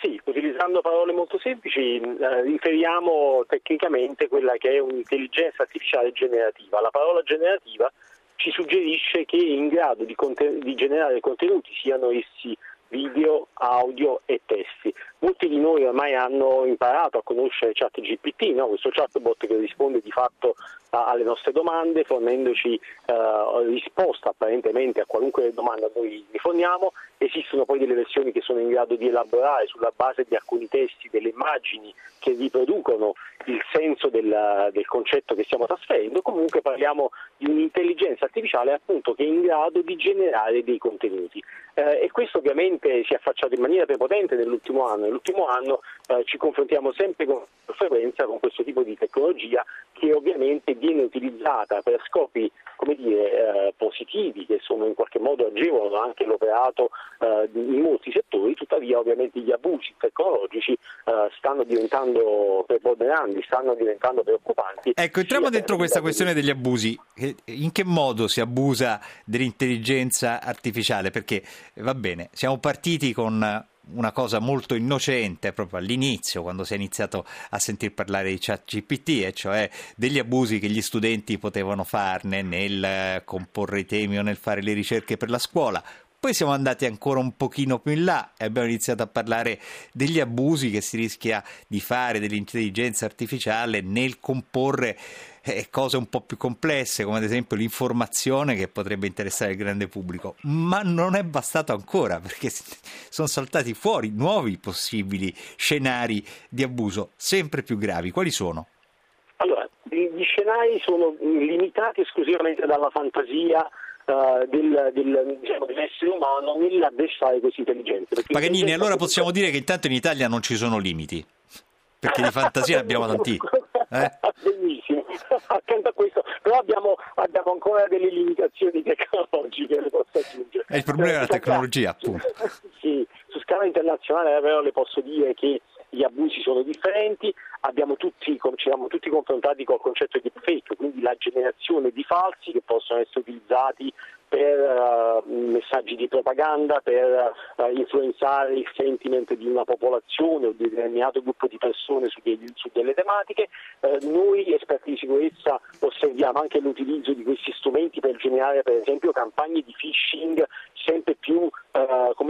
Sì, utilizzando parole molto semplici, eh, riferiamo tecnicamente quella che è un'intelligenza artificiale generativa. La parola generativa ci suggerisce che è in grado di, conten- di generare contenuti, siano essi video, audio e testi. Molti di noi ormai hanno imparato a conoscere ChatGPT, no? questo chatbot che risponde di fatto alle nostre domande, fornendoci eh, risposta apparentemente a qualunque domanda noi gli forniamo. Esistono poi delle versioni che sono in grado di elaborare sulla base di alcuni testi delle immagini che riproducono il senso del, del concetto che stiamo trasferendo. Comunque parliamo di un'intelligenza artificiale appunto che è in grado di generare dei contenuti. Eh, e questo ovviamente si è affacciato in maniera prepotente nell'ultimo anno. Nell'ultimo anno eh, ci confrontiamo sempre con frequenza con questo tipo di tecnologia che ovviamente viene utilizzata per scopi come dire, eh, positivi che sono in qualche modo agevolano anche l'operato eh, in molti settori, tuttavia ovviamente gli abusi tecnologici eh, stanno diventando preponderanti, stanno diventando preoccupanti. Ecco, entriamo dentro questa questione degli abusi. In che modo si abusa dell'intelligenza artificiale? Perché va bene, siamo partiti con una cosa molto innocente proprio all'inizio, quando si è iniziato a sentir parlare di chat GPT, e cioè degli abusi che gli studenti potevano farne nel comporre i temi o nel fare le ricerche per la scuola. Poi siamo andati ancora un pochino più in là e abbiamo iniziato a parlare degli abusi che si rischia di fare dell'intelligenza artificiale nel comporre eh, cose un po' più complesse, come ad esempio l'informazione che potrebbe interessare il grande pubblico. Ma non è bastato ancora, perché sono saltati fuori nuovi possibili scenari di abuso sempre più gravi. Quali sono? Allora, gli scenari sono limitati esclusivamente dalla fantasia Uh, del, del, diciamo, dell'essere umano nell'addestrare queste intelligenze. Paganini, allora possiamo dire che intanto in Italia non ci sono limiti, perché di fantasia ne abbiamo *laughs* tanti. Eh? *laughs* Benissimo, *laughs* accanto a questo, però abbiamo, abbiamo, ancora delle limitazioni tecnologiche, le posso aggiungere. È il problema della tecnologia, appunto. *laughs* sì, su scala internazionale però le posso dire che gli abusi sono differenti, abbiamo tutti, ci siamo tutti confrontati col concetto di deepfake, quindi la generazione di falsi che possono essere utilizzati per uh, messaggi di propaganda, per uh, influenzare il sentiment di una popolazione o di un determinato gruppo di persone su, dei, su delle tematiche. Uh, noi esperti di sicurezza osserviamo anche l'utilizzo di questi strumenti per generare per esempio campagne di phishing sempre più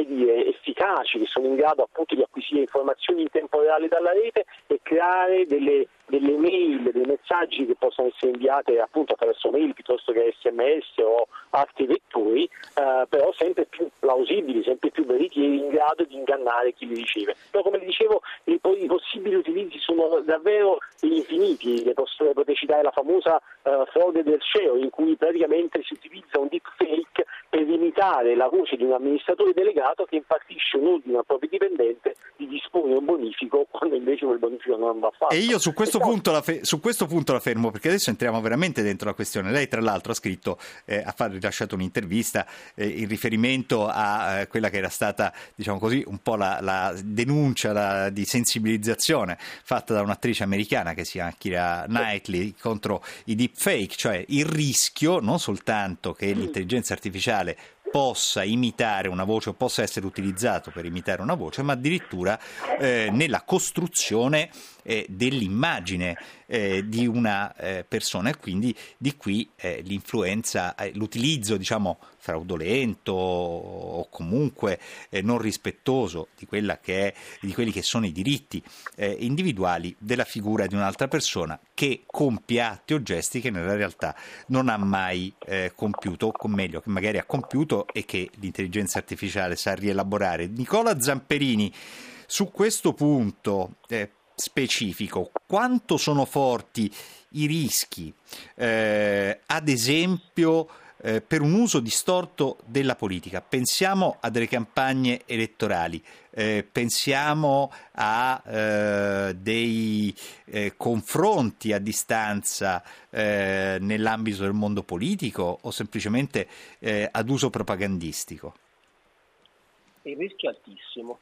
dire, efficaci, che sono in grado appunto di acquisire informazioni in tempo reale dalla rete e creare delle delle mail, dei messaggi che possono essere inviate appunto attraverso mail piuttosto che sms o altri vettori, eh, però sempre più plausibili, sempre più veritieri, in grado di ingannare chi li riceve. Però come dicevo, i, i possibili utilizzi sono davvero infiniti, le posso, potete citare la famosa eh, frode del CEO in cui praticamente si utilizza un deepfake per imitare la voce di un amministratore delegato che impartisce un ordine al proprio dipendente di disporre un bonifico quando invece quel bonifico non va fatto. E io su questo, punto la, fe- su questo punto la fermo perché adesso entriamo veramente dentro la questione. Lei tra l'altro ha scritto, eh, ha rilasciato un'intervista eh, in riferimento a eh, quella che era stata, diciamo così, un po' la, la denuncia la, di sensibilizzazione fatta da un'attrice americana che si chiama Kira Knightley contro i deepfake, cioè il rischio non soltanto che l'intelligenza artificiale possa imitare una voce o possa essere utilizzato per imitare una voce, ma addirittura eh, nella costruzione eh, dell'immagine eh, di una eh, persona e quindi di qui eh, l'influenza, eh, l'utilizzo diciamo fraudolento o comunque non rispettoso di, è, di, quelli che sono i diritti individuali della figura di un'altra persona che compie atti o gesti che nella realtà non ha mai compiuto, o meglio che magari ha compiuto e che l'intelligenza artificiale sa rielaborare. Nicola Zamperini su questo punto eh, specifico, quanto sono forti i rischi, eh, ad esempio, eh, per un uso distorto della politica. Pensiamo a delle campagne elettorali, eh, pensiamo a eh, dei eh, confronti a distanza eh, nell'ambito del mondo politico o semplicemente eh, ad uso propagandistico. Il rischio è altissimo.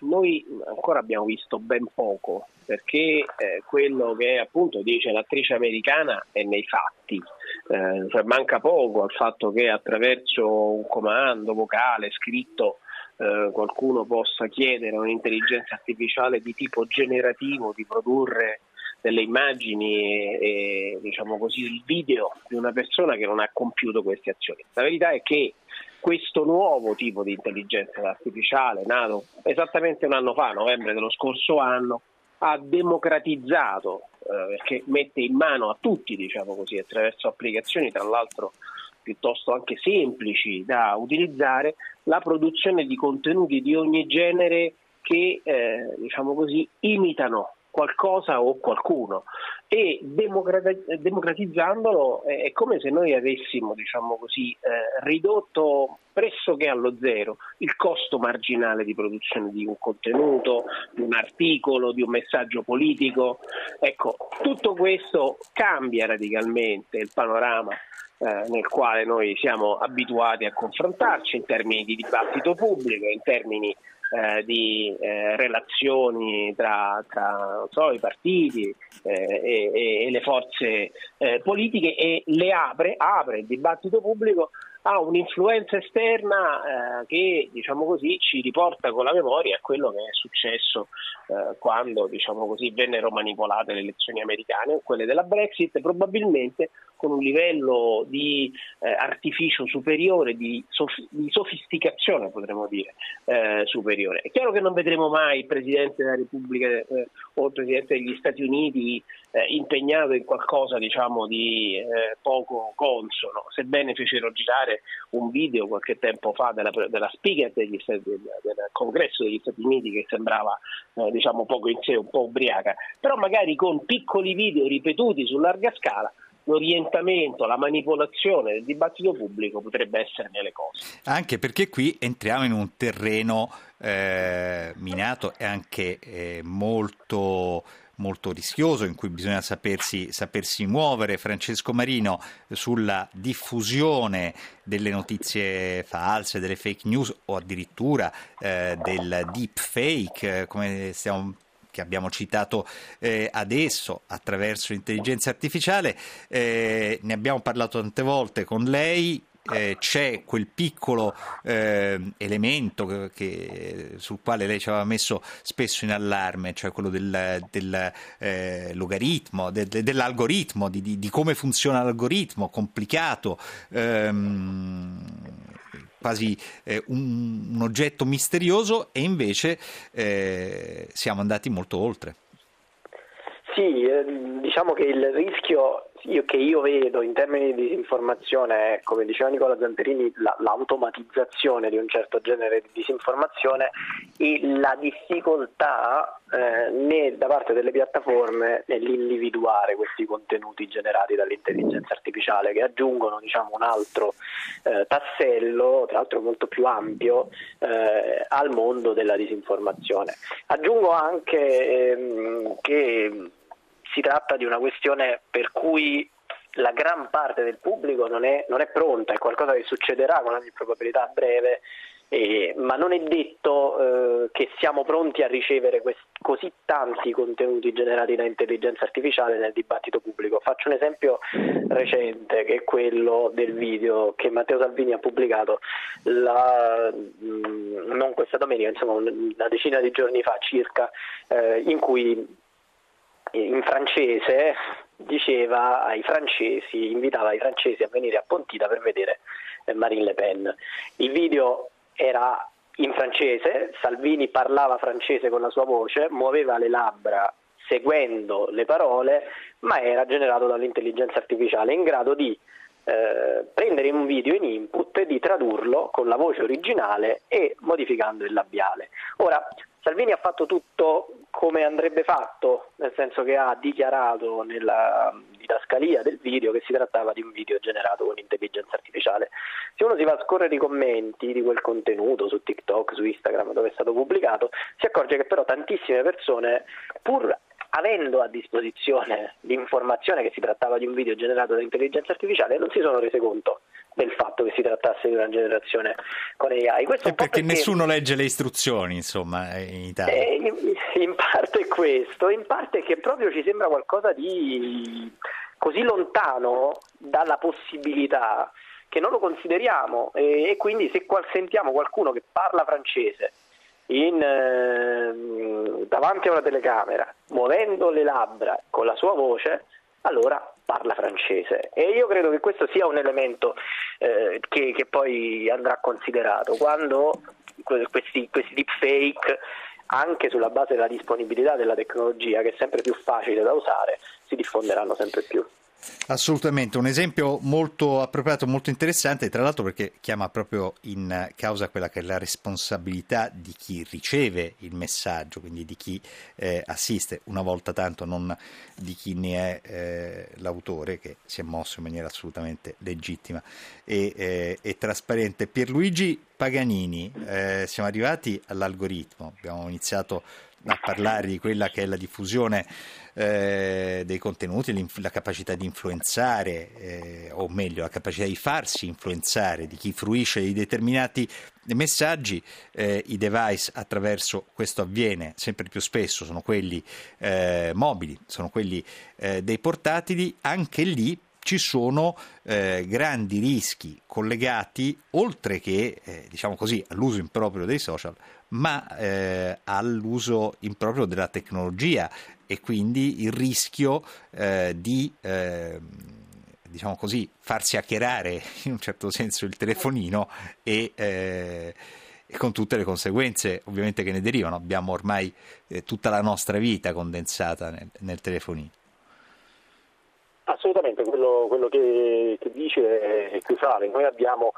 Noi ancora abbiamo visto ben poco perché quello che appunto dice l'attrice americana è nei fatti eh, cioè manca poco al fatto che attraverso un comando vocale scritto eh, qualcuno possa chiedere a un'intelligenza artificiale di tipo generativo di produrre delle immagini e, e diciamo così, il video di una persona che non ha compiuto queste azioni. La verità è che questo nuovo tipo di intelligenza artificiale, nato esattamente un anno fa, novembre dello scorso anno, ha democratizzato eh, perché mette in mano a tutti, diciamo così, attraverso applicazioni tra l'altro piuttosto anche semplici da utilizzare, la produzione di contenuti di ogni genere che eh, diciamo così, imitano qualcosa o qualcuno e democratizzandolo è come se noi avessimo diciamo così, eh, ridotto pressoché allo zero il costo marginale di produzione di un contenuto, di un articolo, di un messaggio politico. Ecco, tutto questo cambia radicalmente il panorama eh, nel quale noi siamo abituati a confrontarci in termini di dibattito pubblico, in termini eh, di eh, relazioni tra, tra so, i partiti eh, e, e, le forze eh, politiche e le apre, apre il dibattito pubblico a un'influenza esterna eh, che diciamo così, ci riporta con la memoria a quello che è successo eh, quando diciamo così, vennero manipolate le elezioni americane quelle della Brexit, probabilmente con un livello di eh, artificio superiore, di, sof- di, sofisticazione potremmo dire eh, superiore. È chiaro che non vedremo mai il Presidente della Repubblica eh, o il Presidente degli Stati Uniti eh, impegnato in qualcosa diciamo, di eh, poco consono, sebbene fecero girare un video qualche tempo fa della, della speaker degli del, del, congresso degli Stati Uniti che sembrava eh, diciamo, poco in sé, un po' ubriaca, però magari con piccoli video ripetuti su larga scala l'orientamento, la manipolazione del dibattito pubblico potrebbe essere nelle cose. Anche perché qui entriamo in un terreno eh, minato e anche eh, molto molto rischioso in cui bisogna sapersi, sapersi, muovere. Francesco Marino sulla diffusione delle notizie false, delle fake news o addirittura eh, del deep fake, come stiamo che abbiamo citato eh, adesso attraverso l'intelligenza artificiale. Eh, ne abbiamo parlato tante volte con lei. Eh, c'è quel piccolo eh, elemento che, sul quale lei ci aveva messo spesso in allarme, cioè quello del, del eh, logaritmo, del, dell'algoritmo, di, di, di, come funziona l'algoritmo, complicato. Ehm, quasi eh, un, un, oggetto misterioso e invece eh, siamo andati molto oltre. Sì, eh, diciamo che il rischio io, che io vedo in termini di disinformazione è, come diceva Nicola Zamperini, la, l'automatizzazione di un certo genere di disinformazione e la difficoltà eh, né, da parte delle piattaforme nell'individuare questi contenuti generati dall'intelligenza artificiale che aggiungono diciamo, un altro eh, tassello, tra l'altro molto più ampio, eh, al mondo della disinformazione. Aggiungo anche ehm, che si tratta di una questione per cui la gran parte del pubblico non è, non è pronta, è qualcosa che succederà con ogni probabilità a breve, eh, ma non è detto eh, che siamo pronti a ricevere quest- così tanti contenuti generati da intelligenza artificiale nel dibattito pubblico. Faccio un esempio recente che è quello del video che Matteo Salvini ha pubblicato la, mh, mm, non questa domenica, insomma una decina di giorni fa circa, eh, in cui in francese diceva ai francesi, invitava i francesi a venire a Pontida per vedere eh, Marine Le Pen. Il video era in francese, Salvini parlava francese con la sua voce, muoveva le labbra seguendo le parole, ma era generato dall'intelligenza artificiale in grado di eh, prendere un video in input e di tradurlo con la voce originale e modificando il labiale. Ora, Salvini ha fatto tutto come andrebbe fatto, nel senso che ha dichiarato nella didascalia del video che si trattava di un video generato con intelligenza artificiale. Se uno si va a scorrere i commenti di quel contenuto su TikTok, su Instagram dove è stato pubblicato, si accorge che però tantissime persone, pur avendo a disposizione l'informazione che si trattava di un video generato da intelligenza artificiale, non si sono rese conto del fatto che si trattasse di una generazione con AI. Questo è perché, perché, nessuno legge le istruzioni, insomma, in Italia. Eh, in, in parte questo, in parte che proprio ci sembra qualcosa di così lontano dalla possibilità che non lo consideriamo e, e quindi se qual, sentiamo qualcuno che parla francese in, eh, davanti a una telecamera, muovendo le labbra con la sua voce, allora parla francese e io credo che questo sia un elemento eh, che, che, poi andrà considerato quando questi, questi deepfake anche sulla base della disponibilità della tecnologia che è sempre più facile da usare si diffonderanno sempre più. Assolutamente, un esempio molto appropriato, molto interessante, tra l'altro perché chiama proprio in causa quella che è la responsabilità di chi riceve il messaggio, quindi di chi eh, assiste, una volta tanto non di chi ne è eh, l'autore, che si è mosso in maniera assolutamente legittima e, eh, e trasparente. Pierluigi Paganini, eh, siamo arrivati all'algoritmo, abbiamo iniziato a parlare di quella che è la diffusione eh, dei contenuti, la capacità di influenzare, eh, o meglio, la capacità di farsi influenzare di chi fruisce di determinati messaggi, eh, i device attraverso questo avviene sempre più spesso, sono quelli eh, mobili, sono quelli eh, dei portatili, anche lì ci sono eh, grandi rischi collegati, oltre che eh, diciamo così, all'uso improprio dei social, ma eh, all'uso improprio della tecnologia e quindi il rischio eh, di, eh, diciamo così, farsi hackerare *laughs* in un certo senso il telefonino e, eh, e, con tutte le conseguenze ovviamente che ne derivano. Abbiamo ormai eh, tutta la nostra vita condensata nel, nel telefonino. Assolutamente, quello, quello che, che, dice è cruciale. Noi abbiamo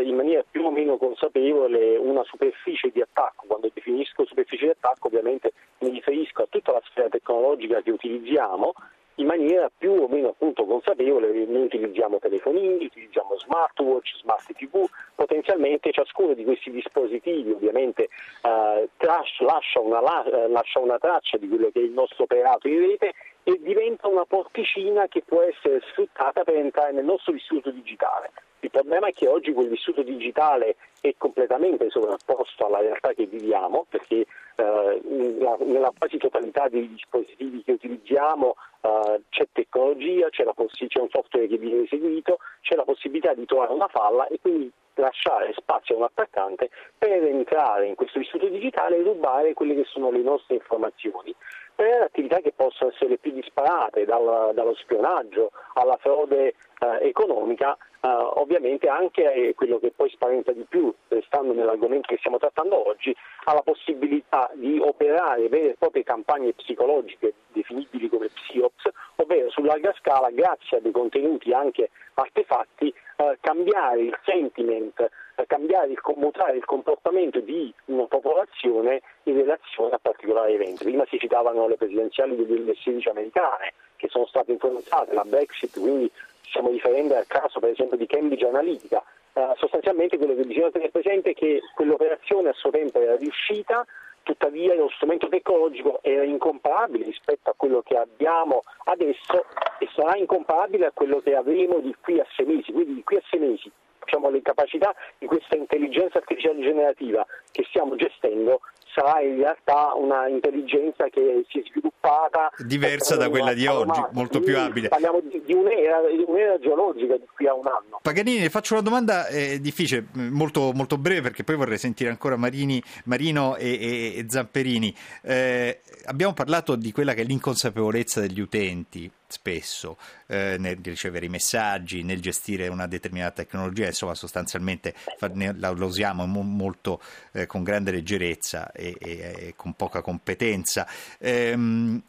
in maniera più o meno consapevole una superficie di attacco. Quando definisco superficie di attacco ovviamente mi riferisco a tutta la sfera tecnologica che utilizziamo in maniera più o meno appunto consapevole, noi utilizziamo telefonini, utilizziamo smartwatch, smart TV, potenzialmente ciascuno di questi dispositivi ovviamente eh, trash, lascia, una, lascia, una, traccia di quello che è il nostro operato in rete e diventa una porticina che può essere sfruttata per entrare nel nostro vissuto digitale. Il problema è che oggi quel vissuto digitale è completamente sovrapposto alla realtà che viviamo, perché eh, nella quasi totalità dei dispositivi che utilizziamo eh, c'è tecnologia, c'è, poss- c'è un software che viene eseguito, c'è la possibilità di trovare una falla e quindi lasciare spazio a un attaccante per entrare in questo vissuto digitale e rubare quelle che sono le nostre informazioni per attività che possono essere più disparate, dal, dallo spionaggio alla frode eh, economica, eh, ovviamente anche eh, quello che poi spaventa di più, restando nell'argomento che stiamo trattando oggi, alla possibilità di operare vere e proprie campagne psicologiche definibili come psiops, ovvero su larga scala, grazie a dei contenuti anche artefatti, eh, cambiare il sentiment, eh, cambiare, il, mutare il comportamento di una popolazione in relazione a particolari eventi. Prima si citavano le presidenziali del 2016 americane che sono state influenzate, la Brexit, quindi stiamo riferendo al caso per esempio di Cambridge Analytica. Uh, sostanzialmente quello che bisogna tenere presente è che quell'operazione a suo tempo era riuscita, tuttavia lo strumento tecnologico era incomparabile rispetto a quello che abbiamo adesso e sarà incomparabile a quello che avremo di qui a sei mesi. Quindi di qui a sei mesi diciamo, le capacità di questa intelligenza artificiale generativa che stiamo gestendo sarà in realtà una intelligenza che si è sviluppata diversa da quella di oggi, molto più abile. Parliamo di, di, un'era, di, un'era, geologica di qui a un anno. Paganini, faccio una domanda eh, difficile, molto, molto, breve, perché poi vorrei sentire ancora Marini, Marino e, e, e Zamperini. Eh, abbiamo parlato di quella che è l'inconsapevolezza degli utenti spesso eh, nel ricevere i messaggi, nel gestire una determinata tecnologia, insomma sostanzialmente la, usiamo molto eh, con grande leggerezza e, e, e con poca competenza. Ehm,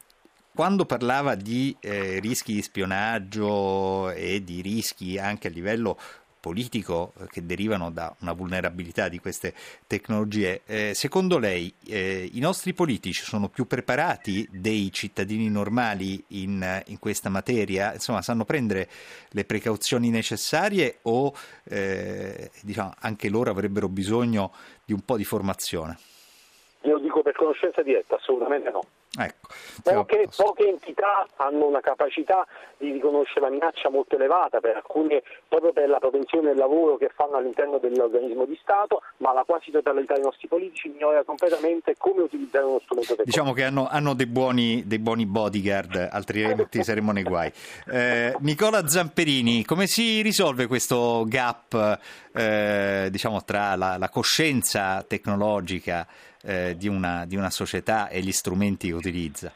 quando parlava di eh, rischi di spionaggio e di rischi anche a livello politico eh, che derivano da una vulnerabilità di queste tecnologie, eh, secondo lei eh, i nostri politici sono più preparati dei cittadini normali in, in, questa materia? Insomma, sanno prendere le precauzioni necessarie o eh, diciamo, anche loro avrebbero bisogno di un po' di formazione? Io dico per conoscenza diretta, assolutamente no. Ecco, poche, poche, entità hanno una capacità di riconoscere la minaccia molto elevata per alcune, proprio per la propensione del lavoro che fanno all'interno dell'organismo di Stato, ma la quasi totalità dei nostri politici ignora completamente come utilizzare uno strumento tecnologico. Diciamo che hanno, hanno dei, buoni, dei, buoni, bodyguard, altrimenti *laughs* saremmo nei guai. Eh, Nicola Zamperini, come si risolve questo gap eh, diciamo, tra la, la coscienza tecnologica eh, di, una, di una società e gli strumenti che utilizza?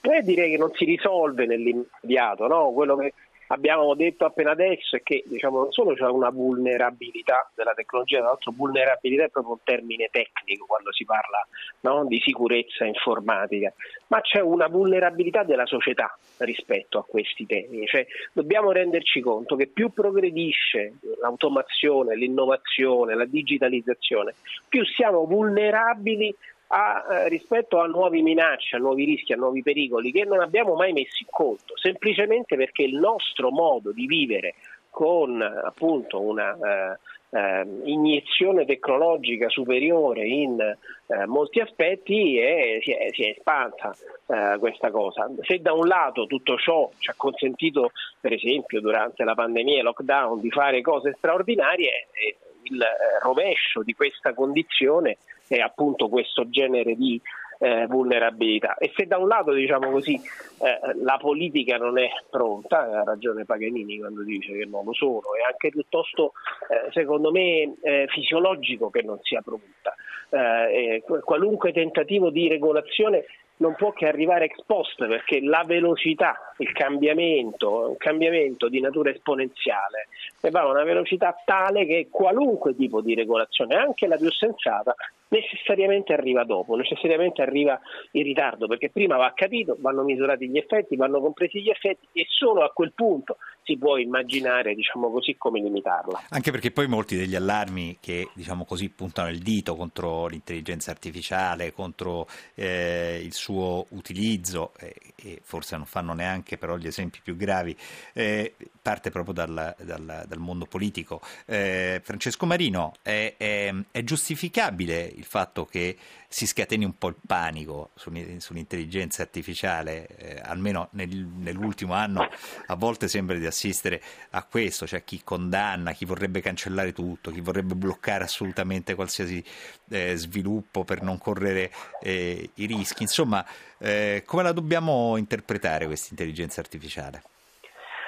Beh, direi che non si risolve nell'immediato, no? quello che abbiamo detto appena adesso che diciamo, non solo c'è una vulnerabilità della tecnologia, tra l'altro vulnerabilità è proprio un termine tecnico quando si parla no, di sicurezza informatica, ma c'è una vulnerabilità della società rispetto a questi temi. Cioè, dobbiamo renderci conto che più progredisce l'automazione, l'innovazione, la digitalizzazione, più siamo vulnerabili a, eh, rispetto a nuove minacce, a nuovi rischi, a nuovi pericoli che non abbiamo mai messo in conto, semplicemente perché il nostro modo di vivere con appunto una eh, eh, iniezione tecnologica superiore in eh, molti aspetti è, si, è, si, è, espansa eh, questa cosa. Se da un lato tutto ciò ci ha consentito, per esempio durante la pandemia e lockdown, di fare cose straordinarie, eh, il rovescio di questa condizione è appunto questo genere di eh, vulnerabilità. E se da un lato, diciamo così, eh, la politica non è pronta, ha ragione Paganini quando dice che non lo sono, è anche piuttosto, eh, secondo me, eh, fisiologico che non sia pronta. Eh, qualunque tentativo di regolazione non può che arrivare ex post perché la velocità, il cambiamento, un cambiamento di natura esponenziale e va a una velocità tale che qualunque tipo di regolazione, anche la più sensata, necessariamente arriva dopo, necessariamente arriva in ritardo, perché prima va capito, vanno misurati gli effetti, vanno compresi gli effetti e solo a quel punto si può immaginare, diciamo così, come limitarla. Anche perché poi molti degli allarmi che, diciamo così, puntano il dito contro l'intelligenza artificiale, contro eh, il suo utilizzo, eh, e forse non fanno neanche però gli esempi più gravi, eh, parte proprio dal, dal, dal mondo politico. Eh, Francesco Marino, è, è, è giustificabile il fatto che si scateni un po' il panico sull'intelligenza artificiale, eh, almeno nel, nell'ultimo anno a volte sembra di assistere a questo, cioè chi condanna, chi vorrebbe cancellare tutto, chi vorrebbe bloccare assolutamente qualsiasi eh, sviluppo per non correre eh, i rischi. Insomma, eh, come la dobbiamo interpretare questa intelligenza artificiale?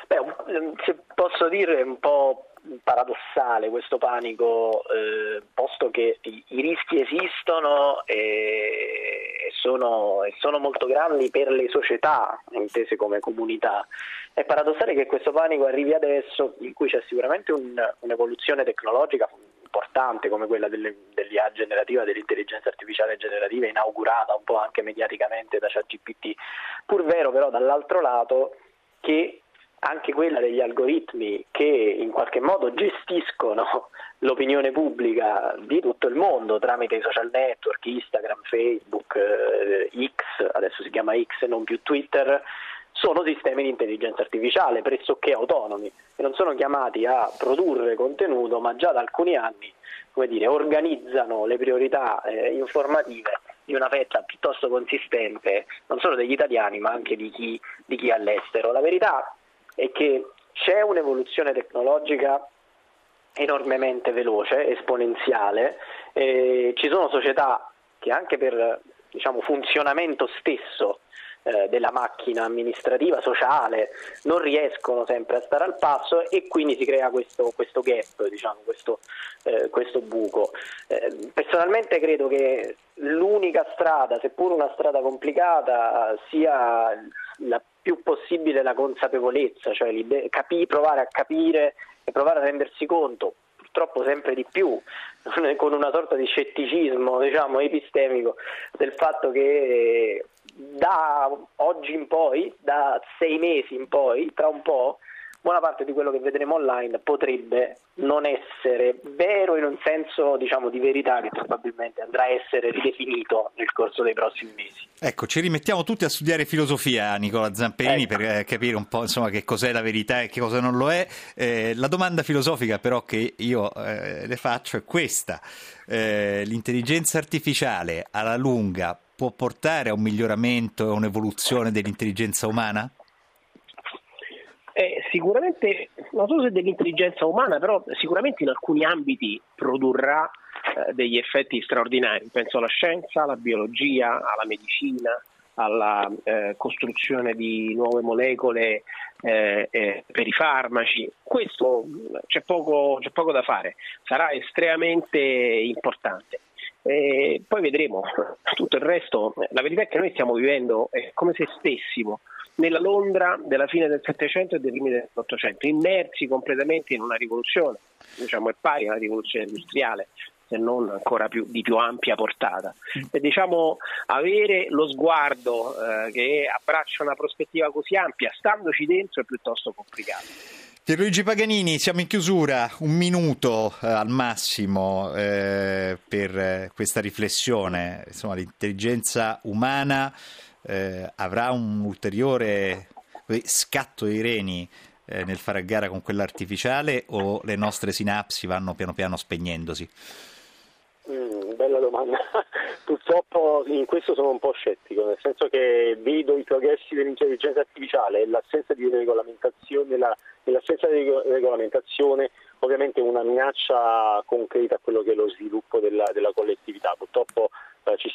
Beh, se posso dire un po' paradossale questo panico, eh, posto che i, i, rischi esistono e sono, e sono, molto grandi per le società, intese come comunità. È paradossale che questo panico arrivi adesso, in cui c'è sicuramente un, un'evoluzione tecnologica importante come quella delle, dell'IA generativa, dell'intelligenza artificiale generativa, inaugurata un po' anche mediaticamente da ChatGPT, pur vero però dall'altro lato che anche quella degli algoritmi che in qualche modo gestiscono *laughs* l'opinione pubblica di tutto il mondo tramite i social network, Instagram, Facebook, eh, X, adesso si chiama X e non più Twitter, sono sistemi di intelligenza artificiale pressoché autonomi e non sono chiamati a produrre contenuto, ma già da alcuni anni dire, organizzano le priorità eh, informative di una fetta piuttosto consistente non solo degli italiani ma anche di chi, di chi all'estero. La verità è che c'è un'evoluzione tecnologica enormemente veloce, esponenziale, eh, ci sono società che anche per diciamo, funzionamento stesso eh, della macchina amministrativa, sociale, non riescono sempre a stare al passo e quindi si crea questo, questo gap, diciamo, questo, eh, questo buco. Eh, personalmente credo che l'unica strada, seppur una strada complicata, sia la più possibile la consapevolezza, cioè capi, provare a capire e provare a rendersi conto, purtroppo sempre di più, *laughs* con una sorta di scetticismo diciamo, epistemico, del fatto che da oggi in poi, da sei mesi in poi, tra un po', buona parte di quello che vedremo online potrebbe non essere vero in un senso diciamo, di verità che probabilmente andrà a essere ridefinito nel corso dei prossimi mesi. Ecco, ci rimettiamo tutti a studiare filosofia, Nicola Zamperini, ecco. per eh, capire un po' insomma, che cos'è la verità e che cosa non lo è. Eh, la domanda filosofica però che io eh, le faccio è questa. Eh, l'intelligenza artificiale alla lunga può portare a un miglioramento e a un'evoluzione dell'intelligenza umana? Sicuramente, non so se dell'intelligenza umana, però sicuramente in alcuni ambiti produrrà eh, degli effetti straordinari. Penso alla scienza, alla biologia, alla medicina, alla eh, costruzione di nuove molecole eh, eh, per i farmaci. Questo c'è poco, c'è poco da fare, sarà estremamente importante. E poi vedremo tutto il resto. La verità è che noi stiamo vivendo come se stessimo nella Londra della fine del Settecento e dell'inizio dell'Ottocento, immersi completamente in una rivoluzione, diciamo è pari a una rivoluzione industriale, se non ancora più, di più ampia portata. Mm. E diciamo avere lo sguardo eh, che abbraccia una prospettiva così ampia, standoci dentro, è piuttosto complicato. Pierluigi Paganini, siamo in chiusura, un minuto eh, al massimo eh, per eh, questa riflessione, insomma l'intelligenza umana eh, avrà un ulteriore scatto ai reni eh, nel fare a gara con quella artificiale o le nostre sinapsi vanno piano piano spegnendosi? Mm, bella domanda. *laughs* Purtroppo in questo sono un po' scettico, nel senso che vedo i progressi dell'intelligenza artificiale e l'assenza di regolamentazione, la, l'assenza di regolamentazione ovviamente una minaccia concreta a quello che è lo sviluppo della, della collettività. Purtroppo eh, ci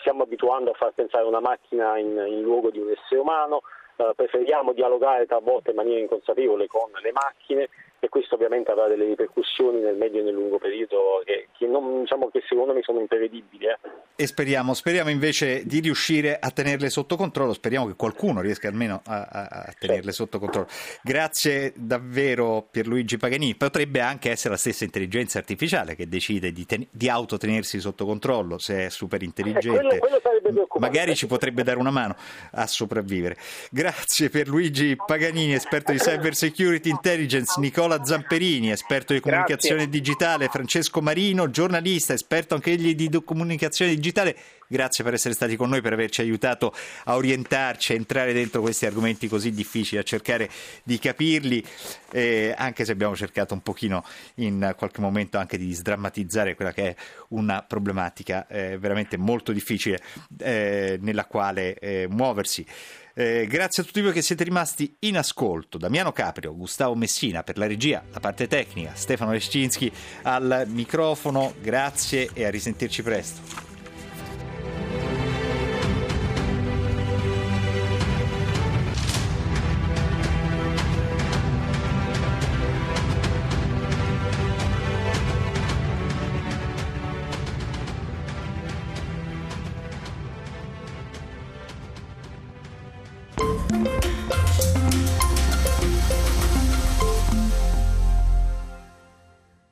abituando a far pensare una macchina in, in luogo di un essere umano, eh, preferiamo dialogare talvolta in maniera inconsapevole con le macchine e questo ovviamente avrà delle ripercussioni nel medio e nel lungo periodo che chi, non, diciamo che secondo me sono imprevedibili. Eh. E speriamo, speriamo invece di riuscire a tenerle sotto controllo, speriamo che qualcuno riesca almeno a, a, a tenerle sotto controllo. Grazie davvero Pierluigi Paganini, potrebbe anche essere la stessa intelligenza artificiale che decide di, ten- di autotenersi sotto controllo se è super intelligente, eh, quello, quello magari ci potrebbe dare una mano a sopravvivere. Grazie Pierluigi Paganini, esperto di cyber security intelligence, Nicola Zamperini, esperto di comunicazione Grazie. digitale, Francesco Marino, giornalista, esperto anche egli di comunicazione digitale digitale. Grazie per essere stati con noi, per averci aiutato a orientarci, a entrare dentro questi argomenti così difficili, a cercare di capirli, eh, anche se abbiamo cercato un pochino in qualche momento anche di sdrammatizzare quella che è una problematica eh, veramente molto difficile eh, nella quale eh, muoversi. Eh, grazie a tutti voi che siete rimasti in ascolto. Damiano Caprio, Gustavo Messina per la regia, la parte tecnica, Stefano Lescinski al microfono. Grazie e a risentirci presto.